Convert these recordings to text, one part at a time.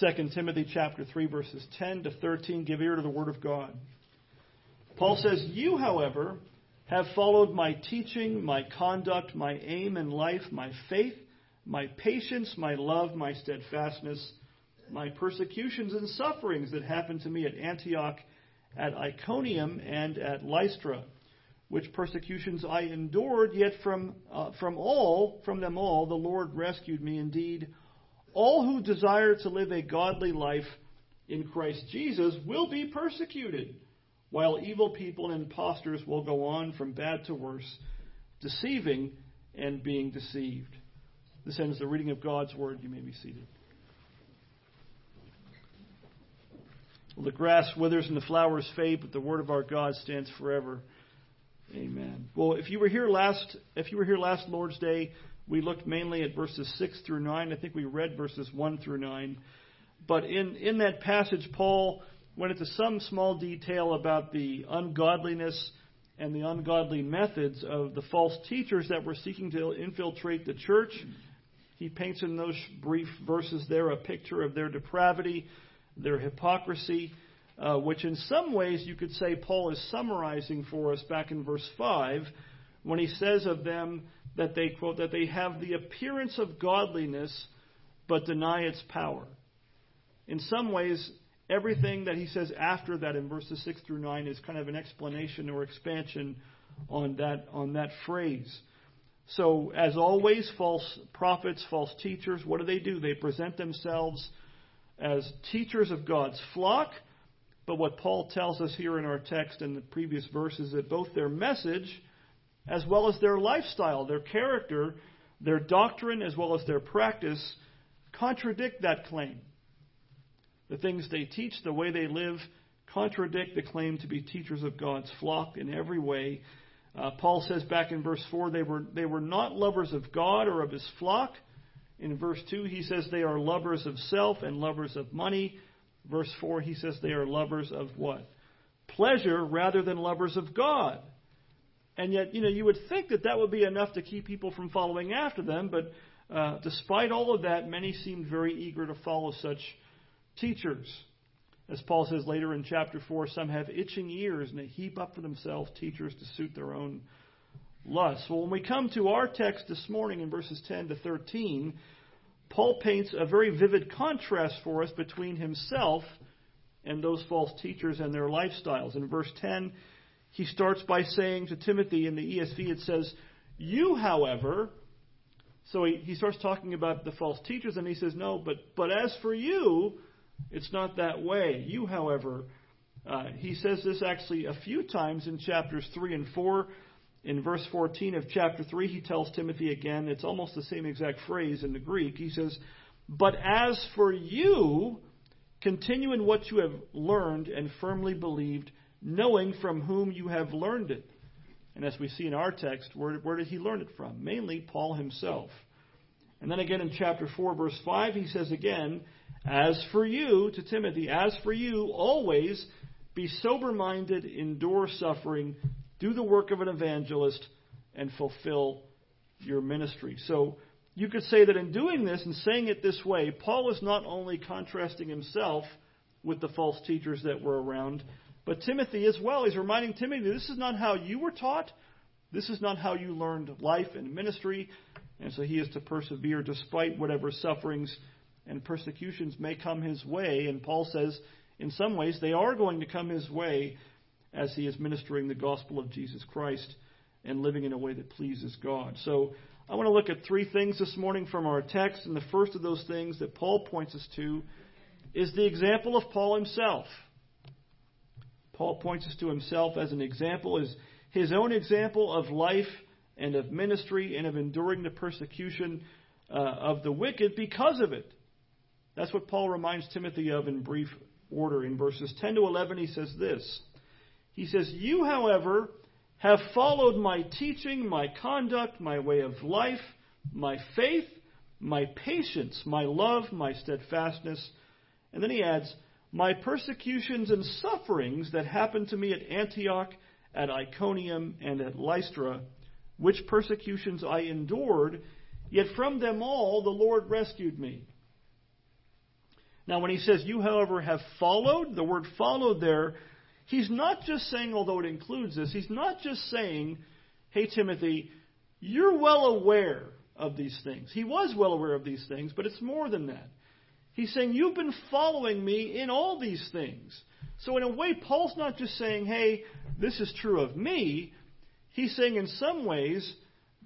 2 Timothy chapter 3 verses 10 to 13 give ear to the word of God. Paul says, "You, however, have followed my teaching, my conduct, my aim in life, my faith, my patience, my love, my steadfastness, my persecutions and sufferings that happened to me at Antioch, at Iconium, and at Lystra, which persecutions I endured, yet from, uh, from all, from them all, the Lord rescued me. Indeed, all who desire to live a godly life in Christ Jesus will be persecuted, while evil people and impostors will go on from bad to worse, deceiving and being deceived. This ends the reading of God's word. You may be seated. Well, the grass withers and the flowers fade, but the word of our God stands forever. Amen. Well, if you were here last, if you were here last Lord's Day, we looked mainly at verses six through nine. I think we read verses one through nine. But in, in that passage, Paul went into some small detail about the ungodliness and the ungodly methods of the false teachers that were seeking to infiltrate the church. He paints in those brief verses there a picture of their depravity their hypocrisy, uh, which in some ways you could say Paul is summarizing for us back in verse 5 when he says of them that they, quote, that they have the appearance of godliness but deny its power. In some ways, everything that he says after that in verses 6 through 9 is kind of an explanation or expansion on that, on that phrase. So, as always, false prophets, false teachers, what do they do? They present themselves as teachers of God's flock. But what Paul tells us here in our text and the previous verses is that both their message as well as their lifestyle, their character, their doctrine, as well as their practice contradict that claim. The things they teach, the way they live, contradict the claim to be teachers of God's flock in every way. Uh, Paul says back in verse 4 they were, they were not lovers of God or of his flock, in verse 2, he says they are lovers of self and lovers of money. Verse 4, he says they are lovers of what? Pleasure rather than lovers of God. And yet, you know, you would think that that would be enough to keep people from following after them, but uh, despite all of that, many seemed very eager to follow such teachers. As Paul says later in chapter 4, some have itching ears and they heap up for themselves teachers to suit their own lusts. Well, when we come to our text this morning in verses 10 to 13, Paul paints a very vivid contrast for us between himself and those false teachers and their lifestyles. In verse 10, he starts by saying to Timothy in the ESV, it says, You, however, so he, he starts talking about the false teachers, and he says, No, but, but as for you, it's not that way. You, however, uh, he says this actually a few times in chapters 3 and 4 in verse 14 of chapter 3, he tells Timothy again, it's almost the same exact phrase in the Greek. He says, But as for you, continue in what you have learned and firmly believed, knowing from whom you have learned it. And as we see in our text, where, where did he learn it from? Mainly Paul himself. And then again in chapter 4, verse 5, he says again, As for you, to Timothy, as for you, always be sober minded, endure suffering, do the work of an evangelist and fulfill your ministry. So you could say that in doing this and saying it this way, Paul is not only contrasting himself with the false teachers that were around, but Timothy as well. He's reminding Timothy this is not how you were taught. This is not how you learned life and ministry. And so he is to persevere despite whatever sufferings and persecutions may come his way. And Paul says, in some ways, they are going to come his way as he is ministering the gospel of Jesus Christ and living in a way that pleases God. So I want to look at three things this morning from our text, and the first of those things that Paul points us to is the example of Paul himself. Paul points us to himself as an example, as his own example of life and of ministry and of enduring the persecution uh, of the wicked because of it. That's what Paul reminds Timothy of in brief order. In verses 10 to 11, he says this he says, You, however, have followed my teaching, my conduct, my way of life, my faith, my patience, my love, my steadfastness. And then he adds, My persecutions and sufferings that happened to me at Antioch, at Iconium, and at Lystra, which persecutions I endured, yet from them all the Lord rescued me. Now, when he says, You, however, have followed, the word followed there, he's not just saying, although it includes this, he's not just saying, Hey, Timothy, you're well aware of these things. He was well aware of these things, but it's more than that. He's saying, You've been following me in all these things. So, in a way, Paul's not just saying, Hey, this is true of me. He's saying, in some ways,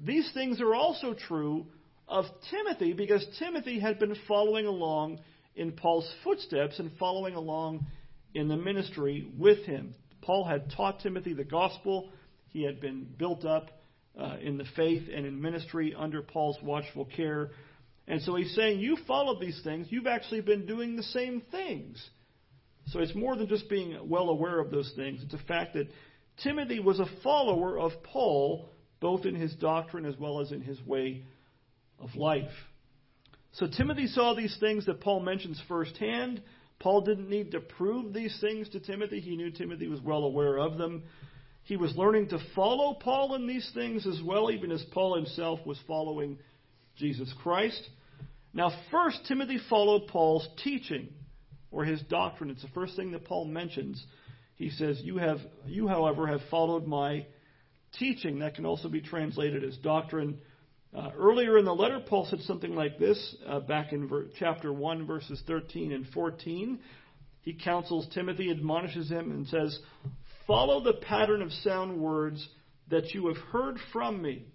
these things are also true of Timothy because Timothy had been following along in Paul's footsteps and following along in the ministry with him. Paul had taught Timothy the gospel. He had been built up uh, in the faith and in ministry under Paul's watchful care. And so he's saying, You followed these things. You've actually been doing the same things. So it's more than just being well aware of those things. It's a fact that Timothy was a follower of Paul, both in his doctrine as well as in his way of life. So Timothy saw these things that Paul mentions firsthand. Paul didn't need to prove these things to Timothy. He knew Timothy was well aware of them. He was learning to follow Paul in these things as well, even as Paul himself was following Jesus Christ. Now, first, Timothy followed Paul's teaching or his doctrine. It's the first thing that Paul mentions. He says, You, have, you however, have followed my teaching. That can also be translated as doctrine. Uh, earlier in the letter, Paul said something like this uh, back in ver- chapter 1, verses 13 and 14. He counsels Timothy, admonishes him, and says, Follow the pattern of sound words that you have heard from me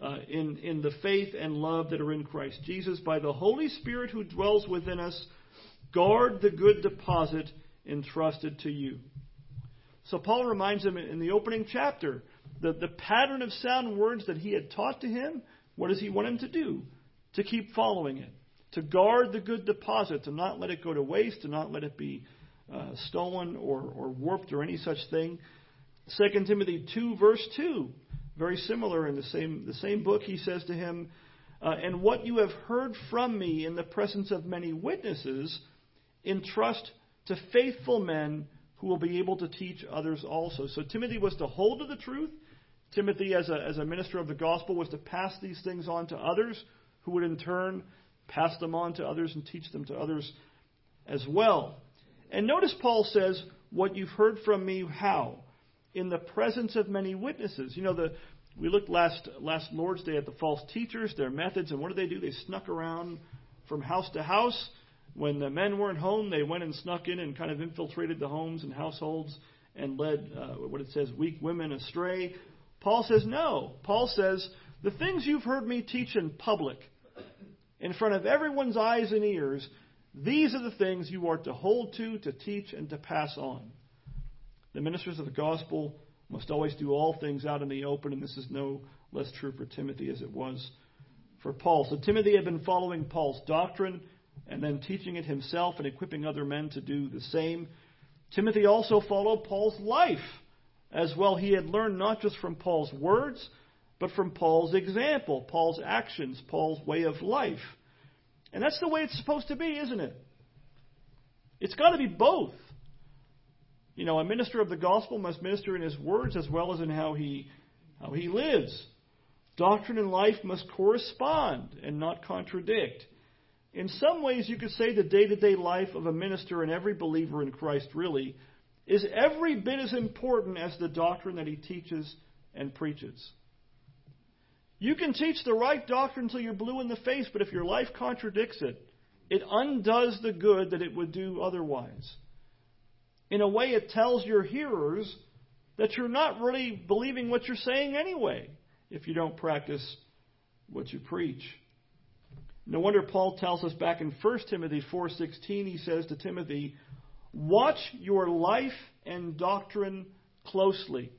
uh, in, in the faith and love that are in Christ Jesus. By the Holy Spirit who dwells within us, guard the good deposit entrusted to you. So Paul reminds him in the opening chapter the, the pattern of sound words that he had taught to him. What does he want him to do? To keep following it. To guard the good deposit, to not let it go to waste, to not let it be uh, stolen or, or warped or any such thing. 2 Timothy 2, verse 2, very similar in the same, the same book, he says to him, uh, And what you have heard from me in the presence of many witnesses, entrust to faithful men who will be able to teach others also. So Timothy was to hold to the truth. Timothy, as a, as a minister of the gospel, was to pass these things on to others, who would in turn pass them on to others and teach them to others as well. And notice Paul says, What you've heard from me, how? In the presence of many witnesses. You know, the, we looked last, last Lord's Day at the false teachers, their methods, and what did they do? They snuck around from house to house. When the men weren't home, they went and snuck in and kind of infiltrated the homes and households and led, uh, what it says, weak women astray. Paul says, no. Paul says, the things you've heard me teach in public, in front of everyone's eyes and ears, these are the things you are to hold to, to teach, and to pass on. The ministers of the gospel must always do all things out in the open, and this is no less true for Timothy as it was for Paul. So Timothy had been following Paul's doctrine and then teaching it himself and equipping other men to do the same. Timothy also followed Paul's life as well. He had learned not just from Paul's words, but from Paul's example, Paul's actions, Paul's way of life. And that's the way it's supposed to be, isn't it? It's got to be both. You know, a minister of the gospel must minister in his words as well as in how he how he lives. Doctrine and life must correspond and not contradict. In some ways, you could say the day to day life of a minister and every believer in Christ really is every bit as important as the doctrine that he teaches and preaches. You can teach the right doctrine until you're blue in the face, but if your life contradicts it, it undoes the good that it would do otherwise. In a way, it tells your hearers that you're not really believing what you're saying anyway if you don't practice what you preach. No wonder Paul tells us back in 1 Timothy 4:16 he says to Timothy, "Watch your life and doctrine closely."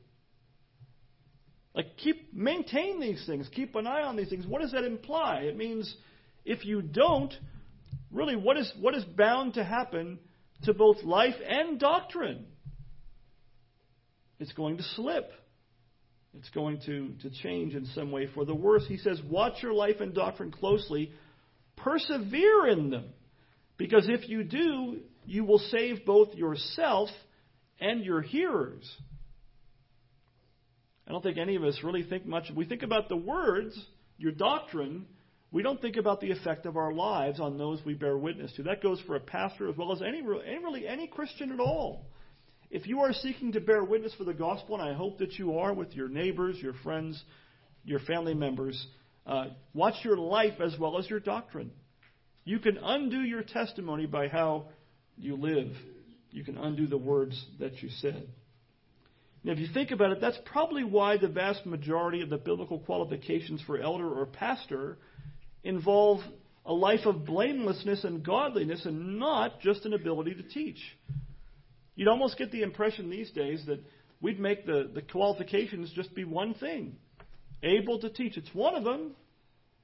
Like keep maintain these things, keep an eye on these things. What does that imply? It means if you don't, really what is what is bound to happen to both life and doctrine? It's going to slip. It's going to, to change in some way for the worse. He says, Watch your life and doctrine closely, persevere in them. Because if you do, you will save both yourself and your hearers. I don't think any of us really think much. We think about the words, your doctrine, we don't think about the effect of our lives on those we bear witness to. That goes for a pastor as well as any really any Christian at all. If you are seeking to bear witness for the gospel, and I hope that you are with your neighbors, your friends, your family members, uh, watch your life as well as your doctrine. You can undo your testimony by how you live. You can undo the words that you said. Now, if you think about it, that's probably why the vast majority of the biblical qualifications for elder or pastor involve a life of blamelessness and godliness and not just an ability to teach. You'd almost get the impression these days that we'd make the, the qualifications just be one thing able to teach. It's one of them,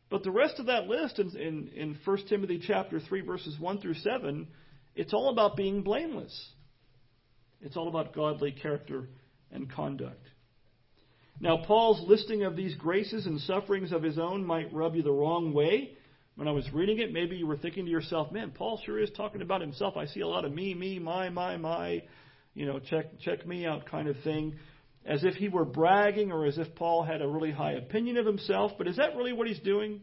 but the rest of that list in, in, in 1 Timothy chapter 3, verses 1 through 7, it's all about being blameless. It's all about godly character and conduct. Now, Paul's listing of these graces and sufferings of his own might rub you the wrong way. When I was reading it, maybe you were thinking to yourself, man, Paul sure is talking about himself. I see a lot of me, me, my, my, my, you know, check, check me out kind of thing. As if he were bragging or as if Paul had a really high opinion of himself. But is that really what he's doing?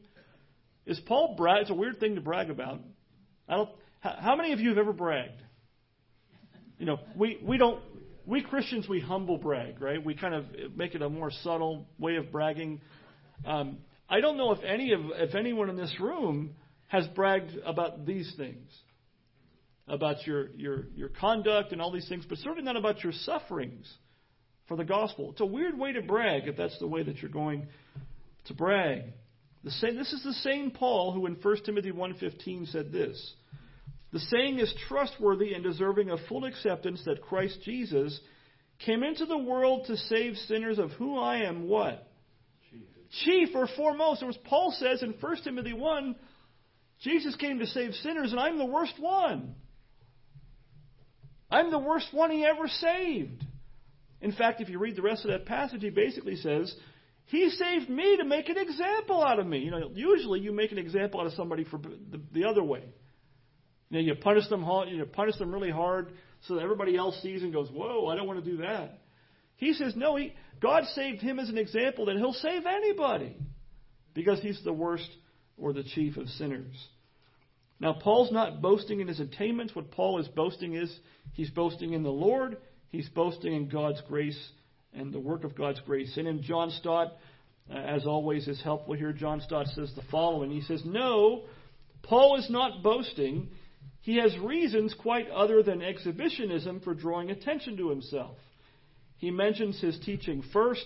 Is Paul brag? It's a weird thing to brag about. I don't, how many of you have ever bragged? You know, we, we don't we Christians, we humble brag, right? We kind of make it a more subtle way of bragging. Um, I don't know if any of if anyone in this room has bragged about these things, about your your your conduct and all these things, but certainly not about your sufferings for the gospel. It's a weird way to brag if that's the way that you're going to brag. The same, this is the same Paul who in 1 Timothy 1:15 said this. The saying is trustworthy and deserving of full acceptance that Christ Jesus came into the world to save sinners of who I am what? Chief, Chief or foremost. As Paul says in 1 Timothy 1, Jesus came to save sinners, and I'm the worst one. I'm the worst one he ever saved. In fact, if you read the rest of that passage, he basically says, He saved me to make an example out of me. You know, usually you make an example out of somebody for the, the other way. You, know, you punish them hard, you punish them really hard so that everybody else sees and goes, "Whoa, I don't want to do that." He says, "No, he, God saved him as an example that he'll save anybody because he's the worst or the chief of sinners." Now, Paul's not boasting in his attainments. What Paul is boasting is he's boasting in the Lord. He's boasting in God's grace and the work of God's grace. And in John Stott, uh, as always, is helpful here. John Stott says the following. He says, "No, Paul is not boasting." He has reasons quite other than exhibitionism for drawing attention to himself. He mentions his teaching first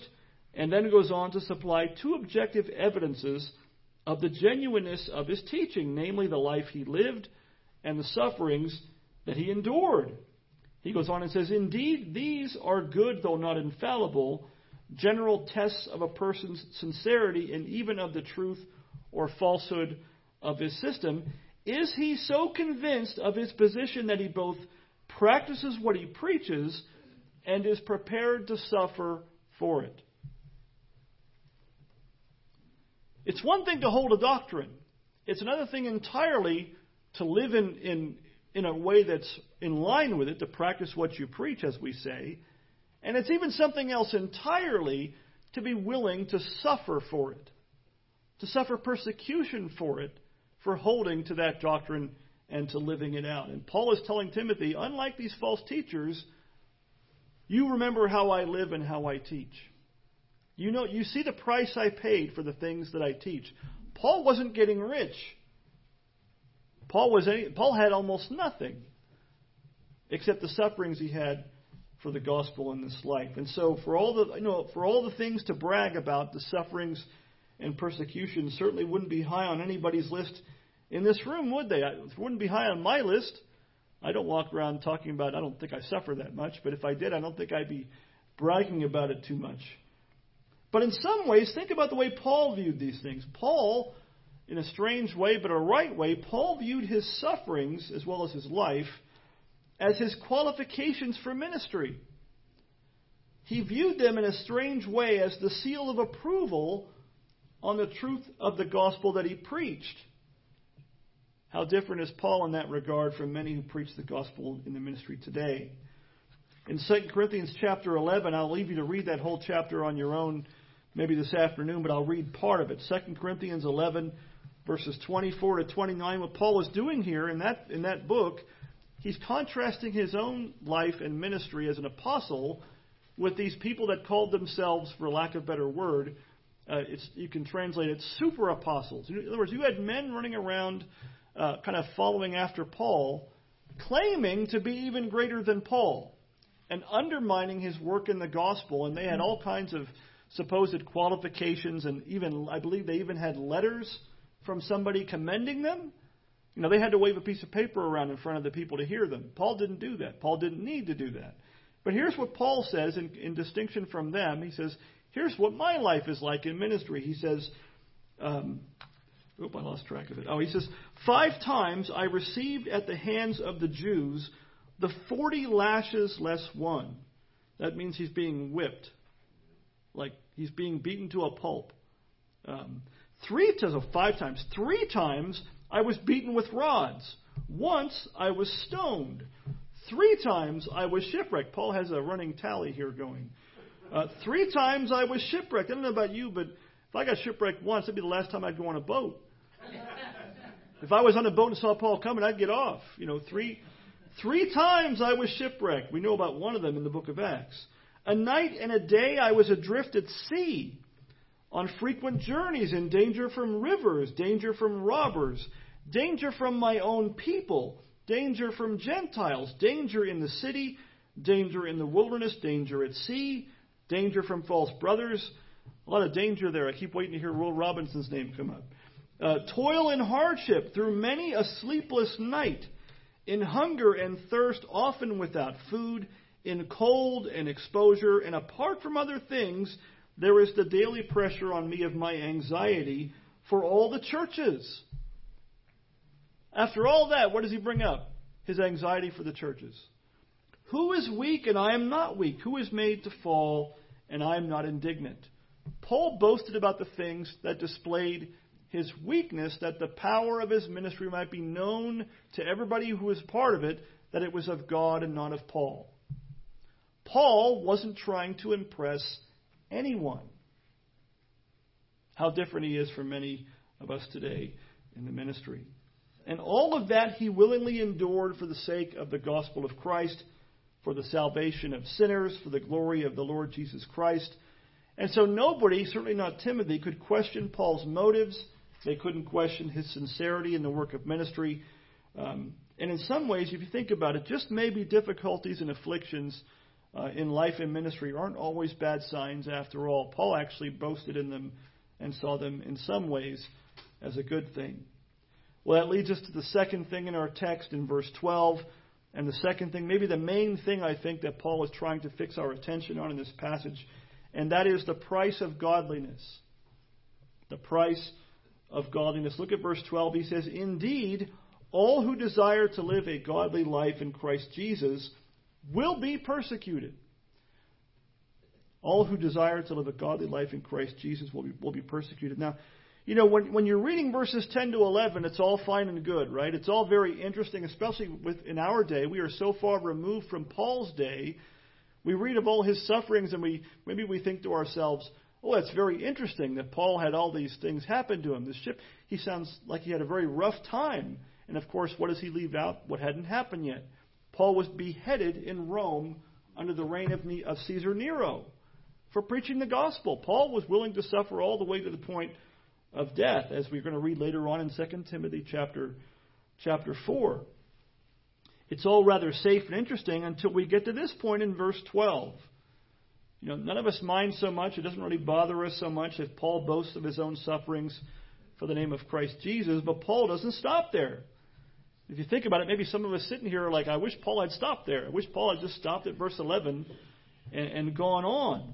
and then goes on to supply two objective evidences of the genuineness of his teaching, namely the life he lived and the sufferings that he endured. He goes on and says, Indeed, these are good, though not infallible, general tests of a person's sincerity and even of the truth or falsehood of his system. Is he so convinced of his position that he both practices what he preaches and is prepared to suffer for it? It's one thing to hold a doctrine, it's another thing entirely to live in, in, in a way that's in line with it, to practice what you preach, as we say. And it's even something else entirely to be willing to suffer for it, to suffer persecution for it for holding to that doctrine and to living it out. And Paul is telling Timothy, unlike these false teachers, you remember how I live and how I teach. You know, you see the price I paid for the things that I teach. Paul wasn't getting rich. Paul was any, Paul had almost nothing except the sufferings he had for the gospel in this life. And so for all the you know for all the things to brag about, the sufferings and persecution certainly wouldn't be high on anybody's list in this room, would they? It wouldn't be high on my list. I don't walk around talking about, I don't think I suffer that much, but if I did, I don't think I'd be bragging about it too much. But in some ways, think about the way Paul viewed these things. Paul, in a strange way, but a right way, Paul viewed his sufferings, as well as his life, as his qualifications for ministry. He viewed them in a strange way as the seal of approval on the truth of the gospel that he preached. How different is Paul in that regard from many who preach the gospel in the ministry today? In 2 Corinthians chapter 11, I'll leave you to read that whole chapter on your own maybe this afternoon, but I'll read part of it. 2 Corinthians 11, verses 24 to 29. What Paul is doing here in that, in that book, he's contrasting his own life and ministry as an apostle with these people that called themselves, for lack of a better word, uh, you can translate it super apostles. In other words, you had men running around uh, kind of following after Paul, claiming to be even greater than Paul and undermining his work in the gospel. And they had all kinds of supposed qualifications, and even, I believe, they even had letters from somebody commending them. You know, they had to wave a piece of paper around in front of the people to hear them. Paul didn't do that. Paul didn't need to do that. But here's what Paul says in, in distinction from them. He says, Here's what my life is like in ministry. He says, um, Oop, I lost track of it. Oh, he says, Five times I received at the hands of the Jews the 40 lashes less one. That means he's being whipped. Like he's being beaten to a pulp. Um, three times, oh, five times. Three times I was beaten with rods. Once I was stoned. Three times I was shipwrecked. Paul has a running tally here going. Uh, three times I was shipwrecked. I don't know about you, but if I got shipwrecked once, it'd be the last time I'd go on a boat. If I was on a boat and saw Paul coming, I'd get off. You know, three three times I was shipwrecked. We know about one of them in the book of Acts. A night and a day I was adrift at sea, on frequent journeys, in danger from rivers, danger from robbers, danger from my own people, danger from Gentiles, danger in the city, danger in the wilderness, danger at sea, danger from false brothers. A lot of danger there. I keep waiting to hear Will Robinson's name come up. Uh, toil and hardship through many a sleepless night, in hunger and thirst, often without food, in cold and exposure, and apart from other things, there is the daily pressure on me of my anxiety for all the churches. After all that, what does he bring up? His anxiety for the churches. Who is weak and I am not weak? Who is made to fall and I am not indignant? Paul boasted about the things that displayed his weakness, that the power of his ministry might be known to everybody who was part of it, that it was of God and not of Paul. Paul wasn't trying to impress anyone. How different he is from many of us today in the ministry. And all of that he willingly endured for the sake of the gospel of Christ, for the salvation of sinners, for the glory of the Lord Jesus Christ. And so nobody, certainly not Timothy, could question Paul's motives they couldn't question his sincerity in the work of ministry. Um, and in some ways, if you think about it, just maybe difficulties and afflictions uh, in life and ministry aren't always bad signs after all. Paul actually boasted in them and saw them in some ways as a good thing. Well, that leads us to the second thing in our text in verse 12. And the second thing, maybe the main thing I think that Paul is trying to fix our attention on in this passage, and that is the price of godliness. The price of godliness. Look at verse 12. He says, Indeed, all who desire to live a godly life in Christ Jesus will be persecuted. All who desire to live a godly life in Christ Jesus will be, will be persecuted. Now, you know, when, when you're reading verses 10 to 11, it's all fine and good, right? It's all very interesting, especially with, in our day. We are so far removed from Paul's day. We read of all his sufferings and we maybe we think to ourselves, Oh, it's very interesting that Paul had all these things happen to him. The ship, he sounds like he had a very rough time. And of course, what does he leave out? What hadn't happened yet? Paul was beheaded in Rome under the reign of, of Caesar Nero for preaching the gospel. Paul was willing to suffer all the way to the point of death, as we're going to read later on in 2 Timothy chapter, chapter 4. It's all rather safe and interesting until we get to this point in verse 12. You know, none of us mind so much. It doesn't really bother us so much if Paul boasts of his own sufferings for the name of Christ Jesus, but Paul doesn't stop there. If you think about it, maybe some of us sitting here are like, I wish Paul had stopped there. I wish Paul had just stopped at verse 11 and, and gone on.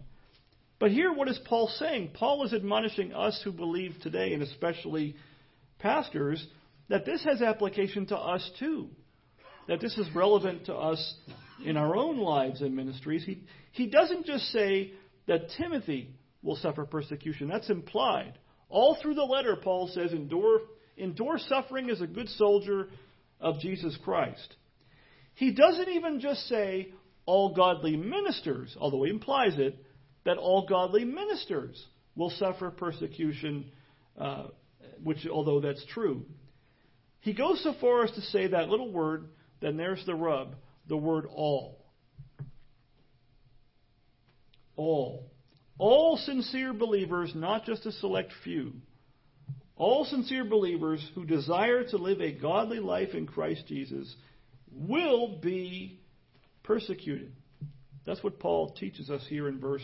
But here, what is Paul saying? Paul is admonishing us who believe today, and especially pastors, that this has application to us too. That this is relevant to us in our own lives and ministries. He, he doesn't just say that Timothy will suffer persecution. That's implied. All through the letter, Paul says, endure, endure suffering as a good soldier of Jesus Christ. He doesn't even just say all godly ministers, although he implies it, that all godly ministers will suffer persecution uh, which, although that's true. He goes so far as to say that little word, then there's the rub, the word all. All. All sincere believers, not just a select few. All sincere believers who desire to live a godly life in Christ Jesus will be persecuted. That's what Paul teaches us here in verse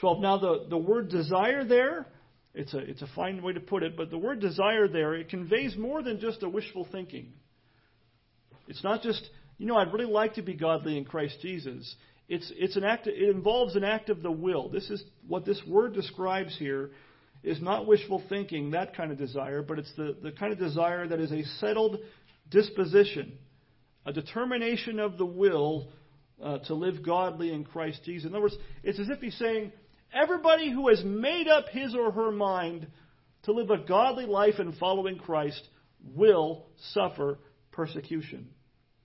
12. Now, the, the word desire there, it's a, it's a fine way to put it, but the word desire there, it conveys more than just a wishful thinking. It's not just, you know, I'd really like to be godly in Christ Jesus. It's, it's an act, it involves an act of the will. This is what this word describes here is not wishful thinking, that kind of desire, but it's the, the kind of desire that is a settled disposition, a determination of the will uh, to live godly in Christ Jesus. In other words, it's as if he's saying, everybody who has made up his or her mind to live a godly life in following Christ will suffer persecution.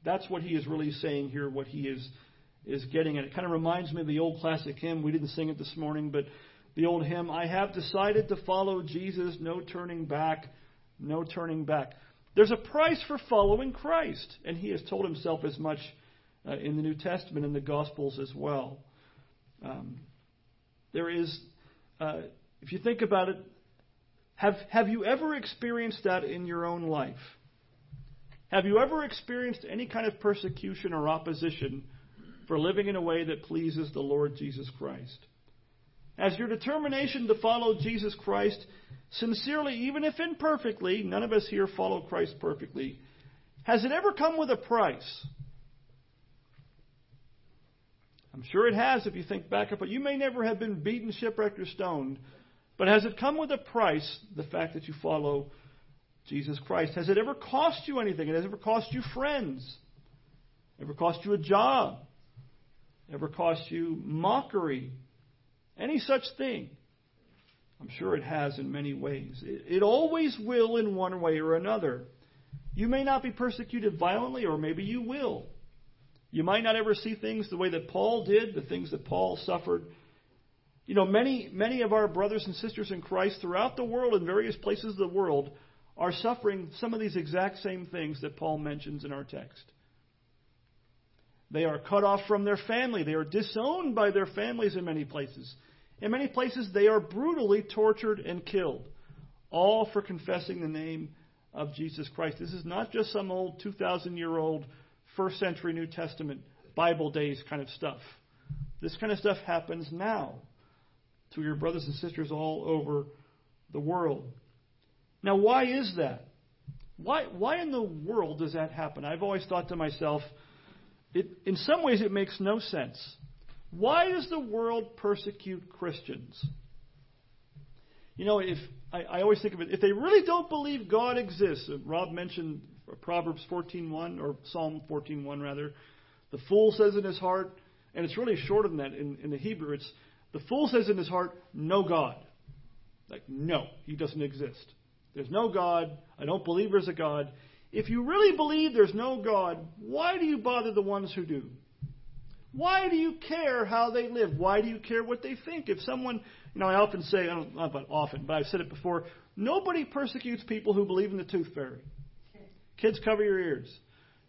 That's what he is really saying here, what he is, is getting at. It kind of reminds me of the old classic hymn. We didn't sing it this morning, but the old hymn, I have decided to follow Jesus, no turning back, no turning back. There's a price for following Christ, and he has told himself as much uh, in the New Testament and the Gospels as well. Um, there is, uh, if you think about it, have, have you ever experienced that in your own life? Have you ever experienced any kind of persecution or opposition for living in a way that pleases the Lord Jesus Christ? as your determination to follow Jesus Christ sincerely, even if imperfectly, none of us here follow Christ perfectly, has it ever come with a price? I'm sure it has if you think back up, but you may never have been beaten, shipwrecked, or stoned. But has it come with a price, the fact that you follow Jesus Christ? Has it ever cost you anything? It has ever cost you friends? Ever cost you a job? Ever cost you mockery? any such thing. I'm sure it has in many ways. It, it always will in one way or another. You may not be persecuted violently, or maybe you will. You might not ever see things the way that Paul did, the things that Paul suffered. You know, many, many of our brothers and sisters in Christ throughout the world, in various places of the world, are suffering some of these exact same things that Paul mentions in our text. They are cut off from their family. They are disowned by their families in many places. In many places, they are brutally tortured and killed, all for confessing the name of Jesus Christ. This is not just some old 2,000 year old first century New Testament Bible days kind of stuff. This kind of stuff happens now to your brothers and sisters all over the world. Now, why is that? Why, why in the world does that happen? I've always thought to myself, it, in some ways, it makes no sense. Why does the world persecute Christians? You know, if I, I always think of it, if they really don't believe God exists, Rob mentioned Proverbs 14:1 or Psalm 14:1 rather. The fool says in his heart, and it's really shorter than that in, in the Hebrew. It's the fool says in his heart, "No God." Like, no, he doesn't exist. There's no God. I don't believe there's a God. If you really believe there's no God, why do you bother the ones who do? Why do you care how they live? Why do you care what they think? If someone, you know, I often say, I don't, not often, but I've said it before, nobody persecutes people who believe in the tooth fairy. Kids, cover your ears.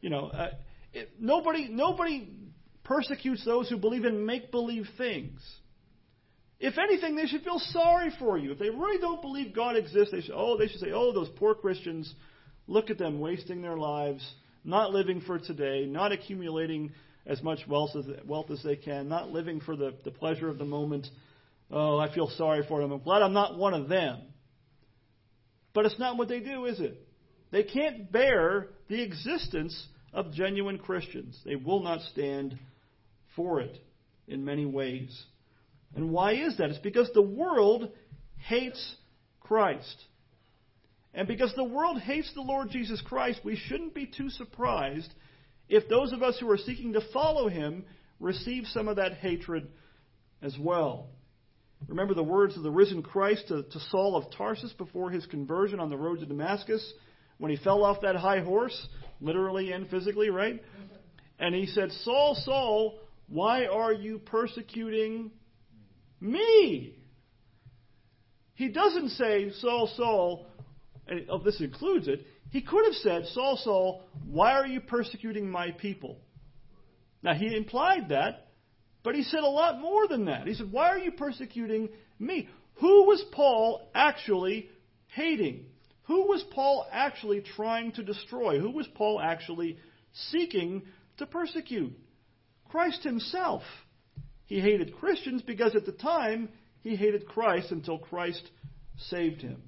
You know, uh, it, nobody, nobody persecutes those who believe in make believe things. If anything, they should feel sorry for you. If they really don't believe God exists, they should, oh, they should say, oh, those poor Christians, look at them wasting their lives, not living for today, not accumulating as much wealth as, wealth as they can, not living for the, the pleasure of the moment. Oh, I feel sorry for them. I'm glad I'm not one of them. But it's not what they do, is it? They can't bear the existence of genuine Christians. They will not stand for it in many ways. And why is that? It's because the world hates Christ. And because the world hates the Lord Jesus Christ, we shouldn't be too surprised if those of us who are seeking to follow him receive some of that hatred as well. Remember the words of the risen Christ to, to, Saul of Tarsus before his conversion on the road to Damascus when he fell off that high horse, literally and physically, right? And he said, Saul, Saul, why are you persecuting me? He doesn't say, Saul, Saul, and oh, this includes it, he could have said, Saul, Saul, why are you persecuting my people? Now, he implied that, but he said a lot more than that. He said, Why are you persecuting me? Who was Paul actually hating? Who was Paul actually trying to destroy? Who was Paul actually seeking to persecute? Christ himself. He hated Christians because at the time he hated Christ until Christ saved him.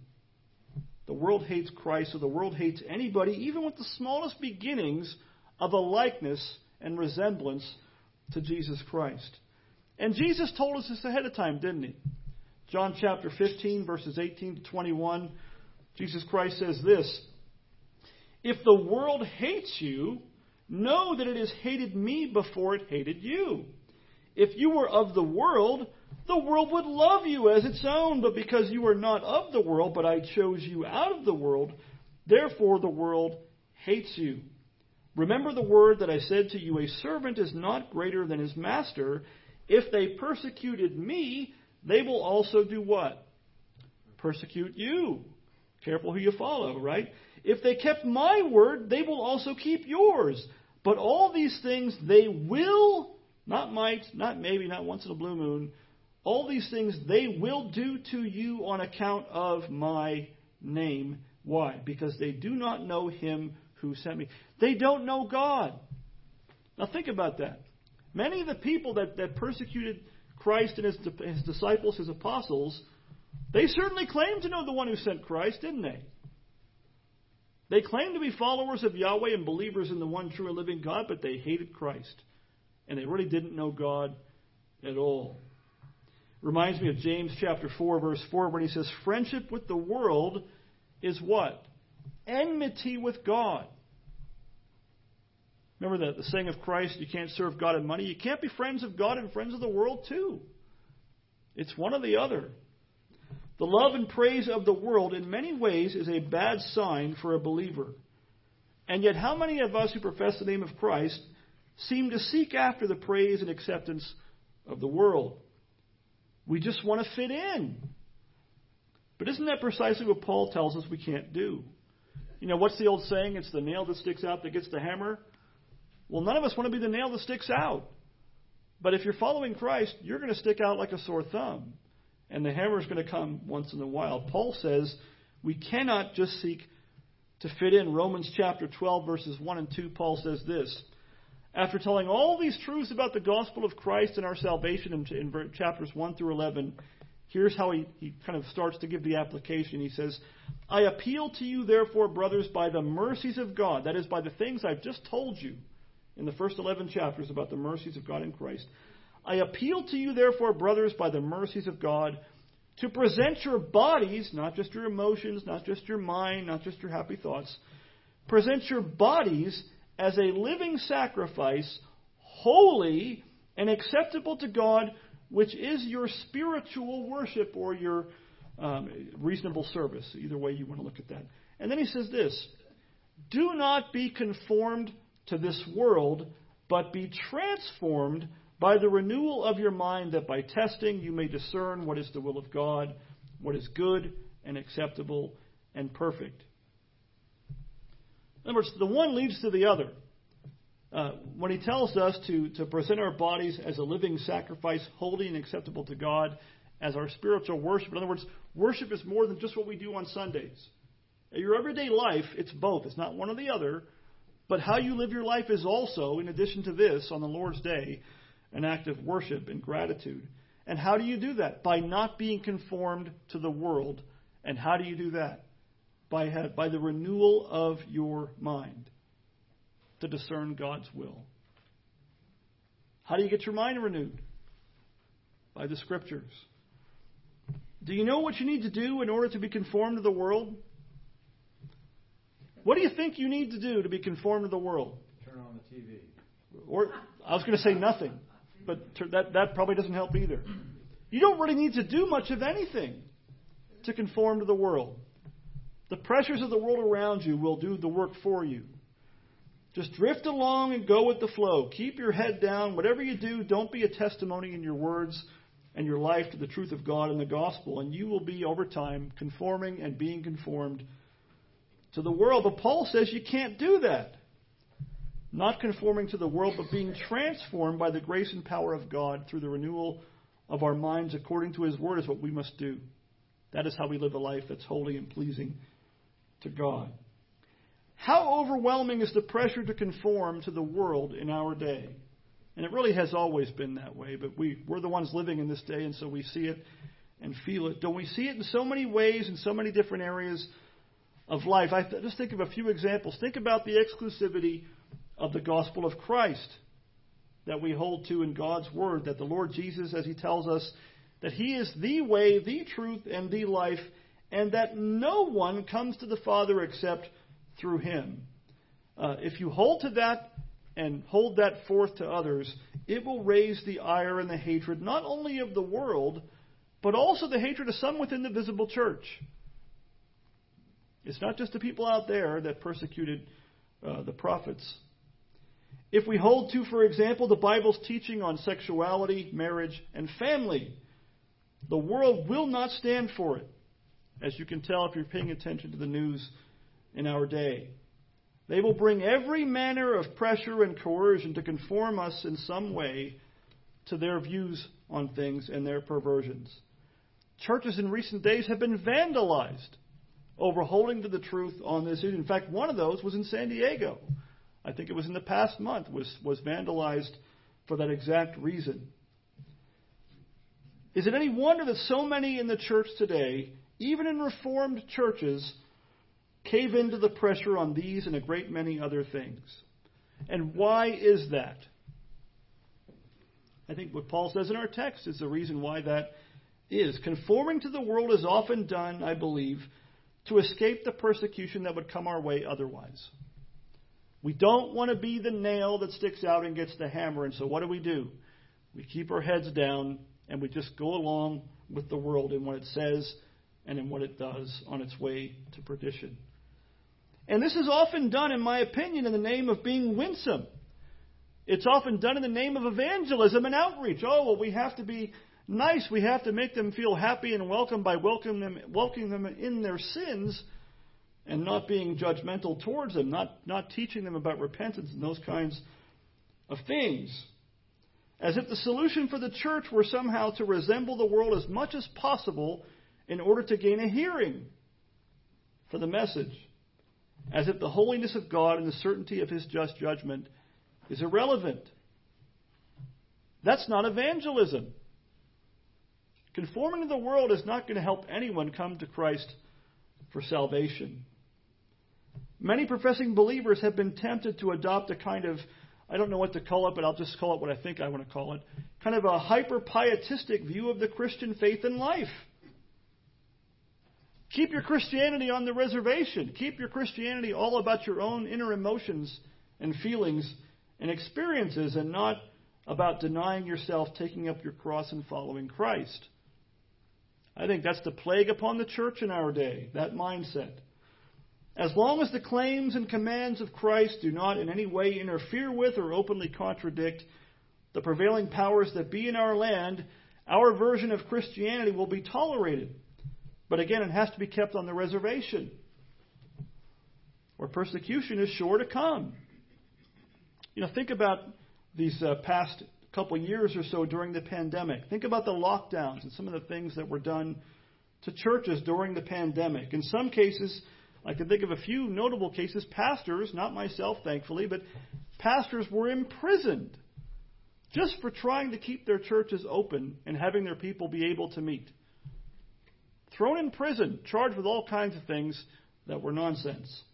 The world hates Christ, so the world hates anybody, even with the smallest beginnings of a likeness and resemblance to Jesus Christ. And Jesus told us this ahead of time, didn't he? John chapter 15, verses 18 to 21, Jesus Christ says this If the world hates you, know that it has hated me before it hated you. If you were of the world, the world would love you as its own, but because you are not of the world, but I chose you out of the world, therefore the world hates you. Remember the word that I said to you a servant is not greater than his master. If they persecuted me, they will also do what? Persecute you. Careful who you follow, right? If they kept my word, they will also keep yours. But all these things they will, not might, not maybe, not once in a blue moon, all these things they will do to you on account of my name. Why? Because they do not know him who sent me. They don't know God. Now think about that. Many of the people that, that persecuted Christ and his, his disciples, his apostles, they certainly claimed to know the one who sent Christ, didn't they? They claimed to be followers of Yahweh and believers in the one true and living God, but they hated Christ. And they really didn't know God at all. Reminds me of James chapter 4, verse 4, when he says, Friendship with the world is what? Enmity with God. Remember the, the saying of Christ, you can't serve God and money. You can't be friends of God and friends of the world, too. It's one or the other. The love and praise of the world, in many ways, is a bad sign for a believer. And yet, how many of us who profess the name of Christ seem to seek after the praise and acceptance of the world? We just want to fit in. But isn't that precisely what Paul tells us we can't do? You know, what's the old saying? It's the nail that sticks out that gets the hammer. Well, none of us want to be the nail that sticks out. But if you're following Christ, you're going to stick out like a sore thumb. And the hammer is going to come once in a while. Paul says we cannot just seek to fit in. Romans chapter 12, verses 1 and 2, Paul says this. After telling all these truths about the gospel of Christ and our salvation in, in chapters 1 through 11, here's how he, he kind of starts to give the application. He says, I appeal to you, therefore, brothers, by the mercies of God, that is, by the things I've just told you in the first 11 chapters about the mercies of God in Christ. I appeal to you, therefore, brothers, by the mercies of God, to present your bodies, not just your emotions, not just your mind, not just your happy thoughts, present your bodies as a living sacrifice, holy and acceptable to God, which is your spiritual worship or your um, reasonable service. Either way you want to look at that. And then he says this Do not be conformed to this world, but be transformed by the renewal of your mind, that by testing you may discern what is the will of God, what is good and acceptable and perfect. In other words, the one leads to the other. Uh, when he tells us to, to present our bodies as a living sacrifice, holy and acceptable to God, as our spiritual worship. In other words, worship is more than just what we do on Sundays. In your everyday life, it's both. It's not one or the other. But how you live your life is also, in addition to this, on the Lord's Day, an act of worship and gratitude. And how do you do that? By not being conformed to the world. And how do you do that? By, by the renewal of your mind to discern God's will. How do you get your mind renewed? By the Scriptures. Do you know what you need to do in order to be conformed to the world? What do you think you need to do to be conformed to the world? Turn on the TV. Or I was going to say nothing, but that that probably doesn't help either. You don't really need to do much of anything to conform to the world. The pressures of the world around you will do the work for you. Just drift along and go with the flow. Keep your head down. Whatever you do, don't be a testimony in your words and your life to the truth of God and the gospel, and you will be over time conforming and being conformed to the world. But Paul says you can't do that. Not conforming to the world, but being transformed by the grace and power of God through the renewal of our minds according to his word is what we must do. That is how we live a life that's holy and pleasing to God. How overwhelming is the pressure to conform to the world in our day? And it really has always been that way, but we, we're the ones living in this day, and so we see it and feel it. Don't we see it in so many ways, in so many different areas of life? I th- just think of a few examples. Think about the exclusivity of the gospel of Christ that we hold to in God's Word, that the Lord Jesus, as He tells us, that He is the way, the truth, and the life, and that no one comes to the Father except through Him. Uh, if you hold to that and hold that forth to others, it will raise the ire and the hatred not only of the world, but also the hatred of some within the visible church. It's not just the people out there that persecuted uh, the prophets. If we hold to, for example, the Bible's teaching on sexuality, marriage, and family, the world will not stand for it, as you can tell if you're paying attention to the news in our day. They will bring every manner of pressure and coercion to conform us in some way to their views on things and their perversions. Churches in recent days have been vandalized over holding to the truth on this issue. In fact, one of those was in San Diego. I think it was in the past month, was, was vandalized for that exact reason. Is it any wonder that so many in the church today, even in Reformed churches, cave into the pressure on these and a great many other things? And why is that? I think what Paul says in our text is the reason why that is. Conforming to the world is often done, I believe, to escape the persecution that would come our way otherwise. We don't want to be the nail that sticks out and gets the hammer, and so what do we do? We keep our heads down and we just go along with the world and what it says and in what it does on its way to perdition. And this is often done, in my opinion, in the name of being winsome. It's often done in the name of evangelism and outreach. Oh, well, we have to be nice. We have to make them feel happy and welcome by welcoming them, welcoming them in their sins and not being judgmental towards them, not, not teaching them about repentance and those kinds of things. As if the solution for the church were somehow to resemble the world as much as possible in order to gain a hearing for the message. As if the holiness of God and the certainty of his just judgment is irrelevant. That's not evangelism. Conforming to the world is not going to help anyone come to Christ for salvation. Many professing believers have been tempted to adopt a kind of, I don't know what to call it, but I'll just call it what I think I want to call it, kind of a hyper pietistic view of the Christian faith and life. Keep your Christianity on the reservation. Keep your Christianity all about your own inner emotions and feelings and experiences and not about denying yourself, taking up your cross, and following Christ. I think that's the plague upon the church in our day, that mindset. As long as the claims and commands of Christ do not in any way interfere with or openly contradict the prevailing powers that be in our land, our version of Christianity will be tolerated. But again, it has to be kept on the reservation, where persecution is sure to come. You know, think about these uh, past couple years or so during the pandemic. Think about the lockdowns and some of the things that were done to churches during the pandemic. In some cases, I can think of a few notable cases. Pastors, not myself, thankfully, but pastors were imprisoned just for trying to keep their churches open and having their people be able to meet. Thrown in prison, charged with all kinds of things that were nonsense.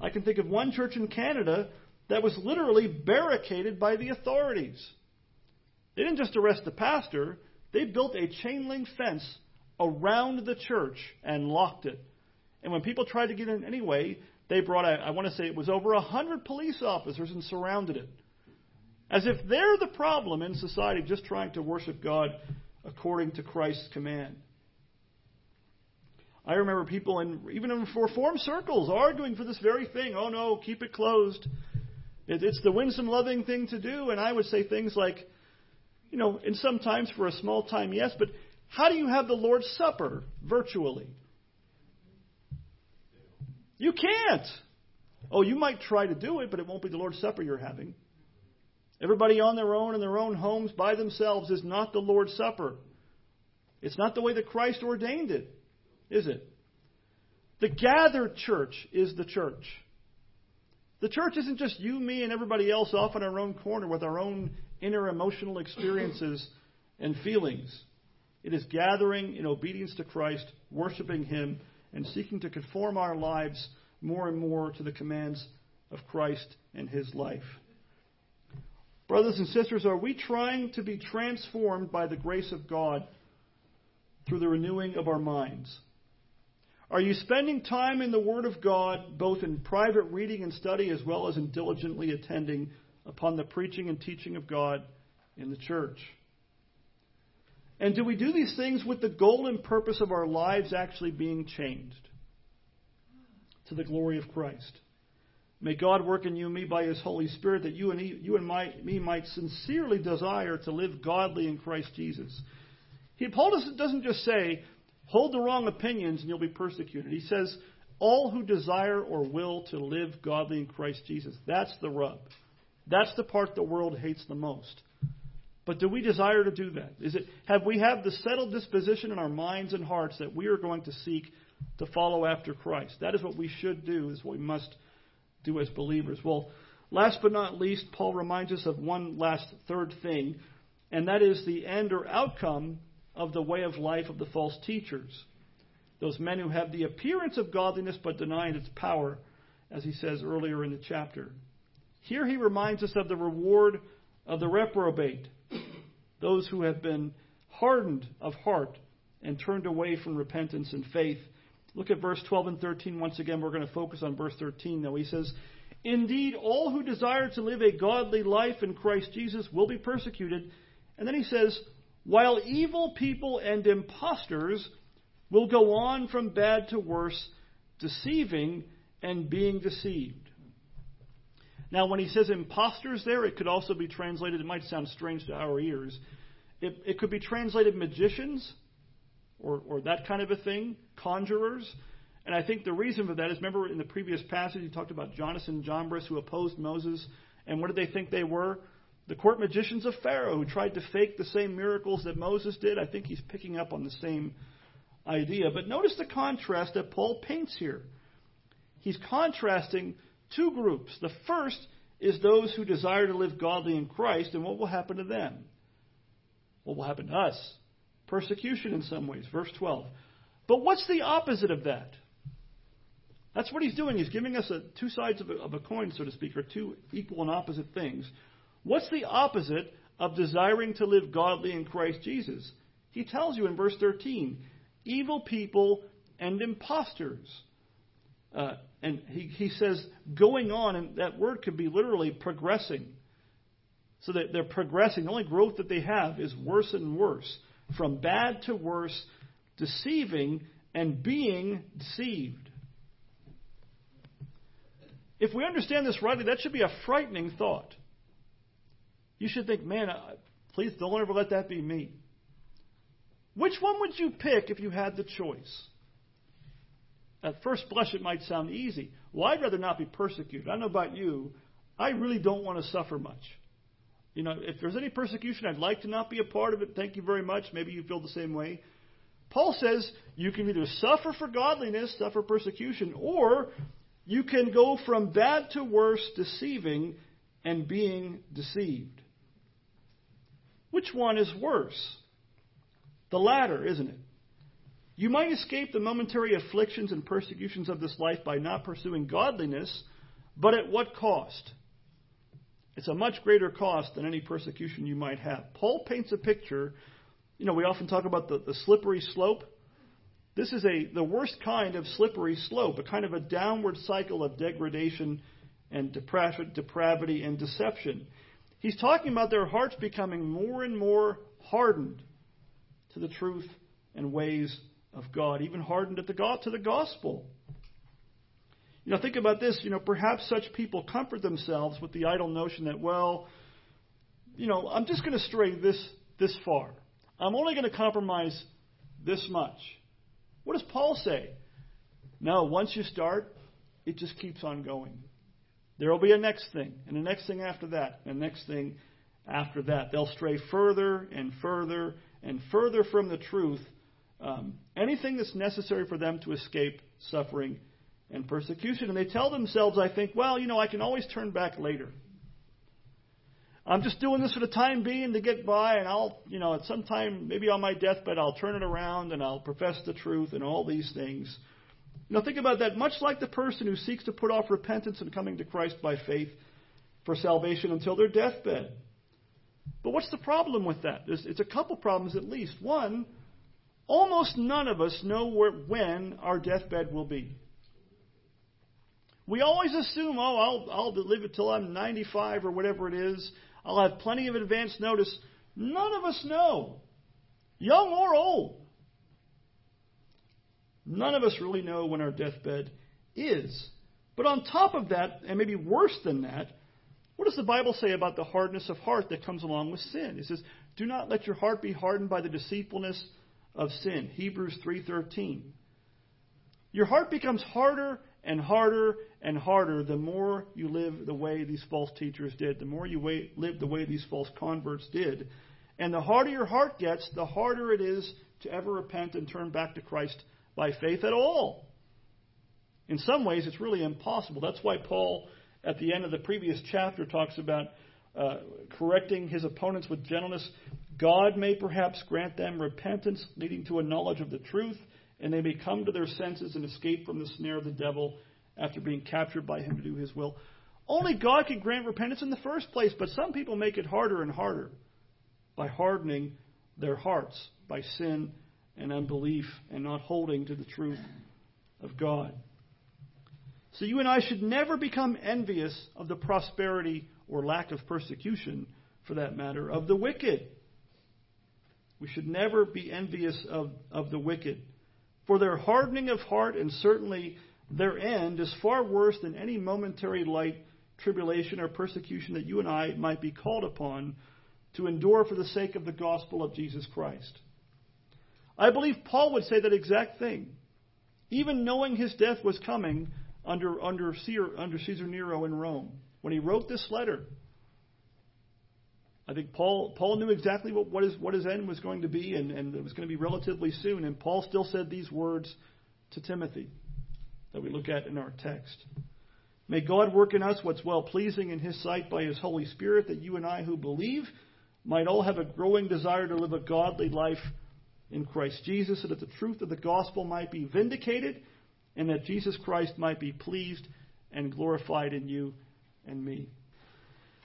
I can think of one church in Canada that was literally barricaded by the authorities. They didn't just arrest the pastor, they built a chain link fence around the church and locked it. And when people tried to get in anyway, they brought, I want to say it was over a hundred police officers and surrounded it. As if they're the problem in society just trying to worship God according to Christ's command. I remember people in even in reform circles arguing for this very thing. Oh no, keep it closed. It's the winsome, loving thing to do. And I would say things like, you know, and sometimes for a small time, yes, but how do you have the Lord's Supper virtually? You can't. Oh, you might try to do it, but it won't be the Lord's Supper you're having. Everybody on their own in their own homes by themselves is not the Lord's Supper. It's not the way that Christ ordained it, is it? The gathered church is the church. The church isn't just you, me, and everybody else off in our own corner with our own inner emotional experiences and feelings. It is gathering in obedience to Christ, worshiping Him, and seeking to conform our lives more and more to the commands of Christ and His life. Brothers and sisters, are we trying to be transformed by the grace of God through the renewing of our minds? Are you spending time in the Word of God, both in private reading and study, as well as in diligently attending upon the preaching and teaching of God in the church? And do we do these things with the goal and purpose of our lives actually being changed to the glory of Christ? May God work in you and me by His Holy Spirit that you and, he, you and my, me might sincerely desire to live godly in Christ Jesus. He, Paul doesn't just say, Hold the wrong opinions and you'll be persecuted. He says, all who desire or will to live godly in Christ Jesus. That's the rub. That's the part the world hates the most. But do we desire to do that? Is it have we have the settled disposition in our minds and hearts that we are going to seek to follow after Christ? That is what we should do, is what we must do as believers. Well, last but not least, Paul reminds us of one last third thing, and that is the end or outcome of the way of life of the false teachers. Those men who have the appearance of godliness but deny its power, as he says earlier in the chapter. Here he reminds us of the reward of the reprobate, those who have been hardened of heart and turned away from repentance and faith. Look at verse 12 and 13 once again. We're going to focus on verse 13 though. He says, Indeed, all who desire to live a godly life in Christ Jesus will be persecuted. And then he says, while evil people and impostors will go on from bad to worse, deceiving and being deceived. Now, when he says impostors there, it could also be translated, it might sound strange to our ears. It, it could be translated magicians or, or that kind of a thing, conjurers. And I think the reason for that is remember in the previous passage, he talked about Jannes and Jambres who opposed Moses. And what did they think they were? The court magicians of Pharaoh who tried to fake the same miracles that Moses did. I think he's picking up on the same idea. But notice the contrast that Paul paints here. He's contrasting two groups. The first is those who desire to live godly in Christ, and what will happen to them? What will happen to us? Persecution in some ways. Verse 12. But what's the opposite of that? That's what he's doing. He's giving us a, two sides of a, of a coin, so to speak, or two equal and opposite things. What's the opposite of desiring to live godly in Christ Jesus? He tells you in verse 13 evil people and impostors. Uh, and he, he says going on, and that word could be literally progressing. So that they're progressing. The only growth that they have is worse and worse. From bad to worse, deceiving and being deceived. If we understand this rightly, that should be a frightening thought. You should think, man, please don't ever let that be me. Which one would you pick if you had the choice? At first blush, it might sound easy. Well, I'd rather not be persecuted. I don't know about you. I really don't want to suffer much. You know, if there's any persecution, I'd like to not be a part of it. Thank you very much. Maybe you feel the same way. Paul says you can either suffer for godliness, suffer persecution, or you can go from bad to worse, deceiving and being deceived. Which one is worse? The latter, isn't it? You might escape the momentary afflictions and persecutions of this life by not pursuing godliness, but at what cost? It's a much greater cost than any persecution you might have. Paul paints a picture. You know, we often talk about the, the slippery slope. This is a the worst kind of slippery slope, a kind of a downward cycle of degradation and depravity and deception. He's talking about their hearts becoming more and more hardened to the truth and ways of God, even hardened at the God, to the gospel. You know, think about this. You know, perhaps such people comfort themselves with the idle notion that, well, you know, I'm just going to stray this this far. I'm only going to compromise this much. What does Paul say? No, once you start, it just keeps on going. There will be a next thing, and the next thing after that, and the next thing after that. They'll stray further and further and further from the truth. Um, anything that's necessary for them to escape suffering and persecution. And they tell themselves, I think, well, you know, I can always turn back later. I'm just doing this for the time being to get by, and I'll, you know, at some time, maybe on my deathbed, I'll turn it around and I'll profess the truth and all these things. Know, think about that. Much like the person who seeks to put off repentance and coming to Christ by faith for salvation until their deathbed. But what's the problem with that? There's, it's a couple problems at least. One, almost none of us know where, when our deathbed will be. We always assume, oh, I'll, I'll live until I'm 95 or whatever it is. I'll have plenty of advance notice. None of us know, young or old. None of us really know when our deathbed is. But on top of that, and maybe worse than that, what does the Bible say about the hardness of heart that comes along with sin? It says, "Do not let your heart be hardened by the deceitfulness of sin." Hebrews 3:13. Your heart becomes harder and harder and harder the more you live the way these false teachers did, the more you live the way these false converts did. And the harder your heart gets, the harder it is to ever repent and turn back to Christ by faith at all. In some ways, it's really impossible. That's why Paul, at the end of the previous chapter, talks about uh, correcting his opponents with gentleness. God may perhaps grant them repentance leading to a knowledge of the truth and they may come to their senses and escape from the snare of the devil after being captured by him to do his will. Only God can grant repentance in the first place, but some people make it harder and harder by hardening their hearts by sin and unbelief and not holding to the truth of God. So you and I should never become envious of the prosperity or lack of persecution, for that matter, of the wicked. We should never be envious of, of the wicked. For their hardening of heart and certainly their end is far worse than any momentary light tribulation or persecution that you and I might be called upon to endure for the sake of the gospel of Jesus Christ. I believe Paul would say that exact thing. Even knowing his death was coming under, under, Caesar, under Caesar Nero in Rome, when he wrote this letter, I think Paul, Paul knew exactly what, what, his, what his end was going to be, and, and it was going to be relatively soon. And Paul still said these words to Timothy that we look at in our text. May God work in us what's well pleasing in His sight by His Holy Spirit, that you and I who believe might all have a growing desire to live a godly life in Christ Jesus, so that the truth of the gospel might be vindicated, and that Jesus Christ might be pleased and glorified in you and me.